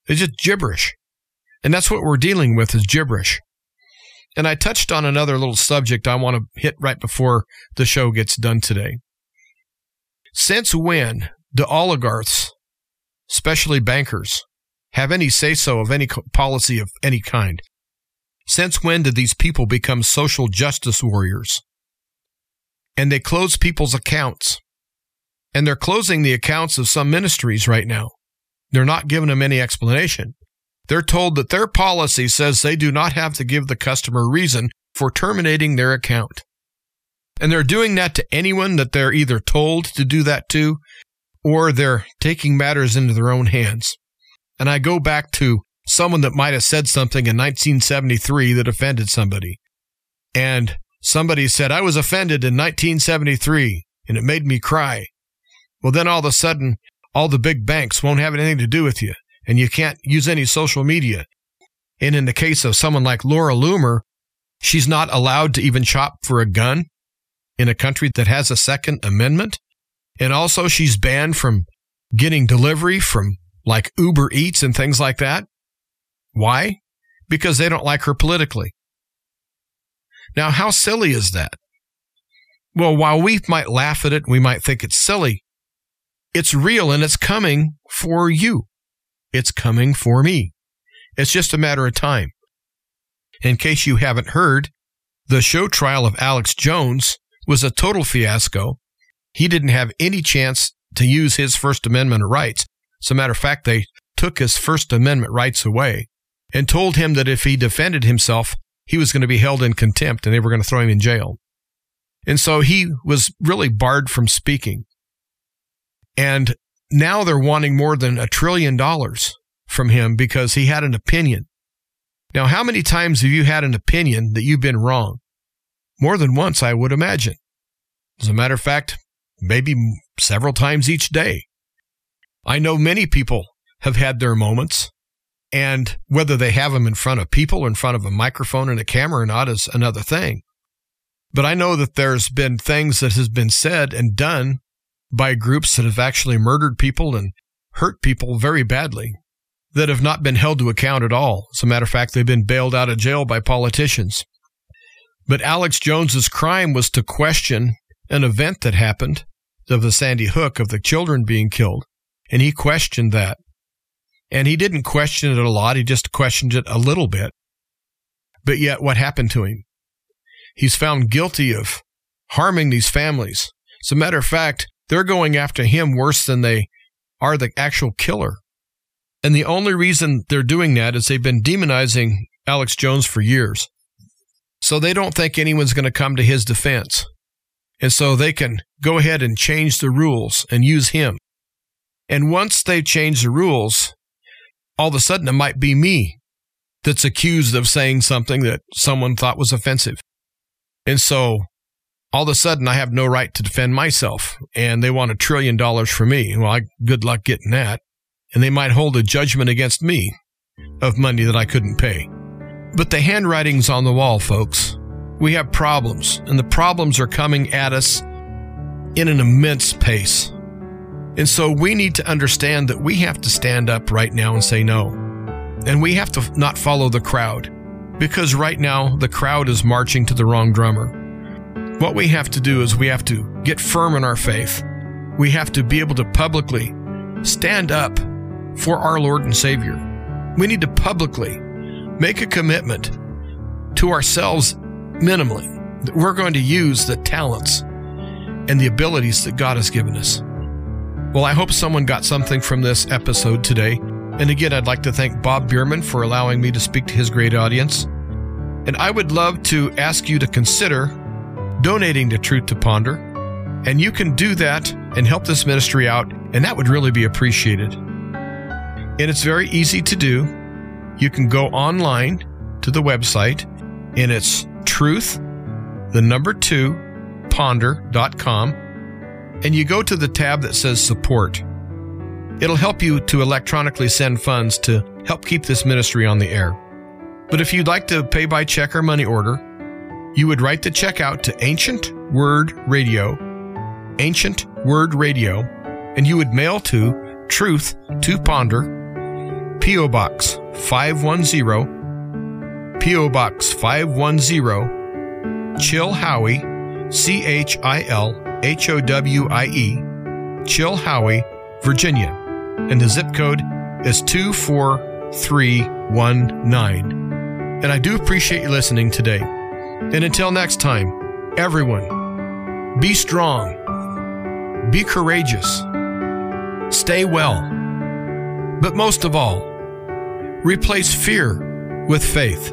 C: It's just gibberish. And that's what we're dealing with is gibberish. And I touched on another little subject I want to hit right before the show gets done today. Since when do oligarchs, especially bankers, have any say so of any policy of any kind? Since when did these people become social justice warriors? And they close people's accounts. And they're closing the accounts of some ministries right now. They're not giving them any explanation. They're told that their policy says they do not have to give the customer reason for terminating their account. And they're doing that to anyone that they're either told to do that to or they're taking matters into their own hands. And I go back to someone that might have said something in 1973 that offended somebody. And somebody said, I was offended in 1973 and it made me cry. Well, then all of a sudden, all the big banks won't have anything to do with you and you can't use any social media. And in the case of someone like Laura Loomer, she's not allowed to even shop for a gun in a country that has a Second Amendment. And also, she's banned from getting delivery from like Uber Eats and things like that. Why? Because they don't like her politically. Now, how silly is that? Well, while we might laugh at it, we might think it's silly, it's real and it's coming for you. It's coming for me. It's just a matter of time. In case you haven't heard, the show trial of Alex Jones was a total fiasco. He didn't have any chance to use his First Amendment rights. As a matter of fact, they took his First Amendment rights away and told him that if he defended himself, he was going to be held in contempt and they were going to throw him in jail. And so he was really barred from speaking. And now they're wanting more than a trillion dollars from him because he had an opinion. Now, how many times have you had an opinion that you've been wrong? More than once, I would imagine. As a matter of fact, maybe several times each day. I know many people have had their moments, and whether they have them in front of people or in front of a microphone and a camera or not is another thing. But I know that there's been things that has been said and done by groups that have actually murdered people and hurt people very badly that have not been held to account at all. As a matter of fact, they've been bailed out of jail by politicians. But Alex Jones's crime was to question an event that happened of the Sandy Hook of the children being killed. And he questioned that. And he didn't question it a lot. He just questioned it a little bit. But yet what happened to him? He's found guilty of harming these families. As a matter of fact, they're going after him worse than they are the actual killer. And the only reason they're doing that is they've been demonizing Alex Jones for years. So they don't think anyone's going to come to his defense. And so they can go ahead and change the rules and use him. And once they change the rules, all of a sudden it might be me that's accused of saying something that someone thought was offensive. And so all of a sudden I have no right to defend myself and they want a trillion dollars from me. Well, I, good luck getting that. And they might hold a judgment against me of money that I couldn't pay. But the handwriting's on the wall, folks. We have problems and the problems are coming at us in an immense pace. And so we need to understand that we have to stand up right now and say no. And we have to not follow the crowd because right now the crowd is marching to the wrong drummer. What we have to do is we have to get firm in our faith. We have to be able to publicly stand up for our Lord and Savior. We need to publicly make a commitment to ourselves minimally we're going to use the talents and the abilities that God has given us. Well, I hope someone got something from this episode today. And again, I'd like to thank Bob Bierman for allowing me to speak to his great audience. And I would love to ask you to consider donating to Truth to Ponder. And you can do that and help this ministry out, and that would really be appreciated. And it's very easy to do. You can go online to the website, and it's truth, the number two, ponder.com, and you go to the tab that says support. It'll help you to electronically send funds to help keep this ministry on the air. But if you'd like to pay by check or money order, you would write the check out to Ancient Word Radio, Ancient Word Radio, and you would mail to Truth to Ponder, P.O. Box 510, P.O. Box 510, Chilhowie, C H I L H O W I E, Chilhowie, Virginia, and the zip code is 24319. And I do appreciate you listening today. And until next time, everyone, be strong, be courageous, stay well, but most of all, replace fear with faith.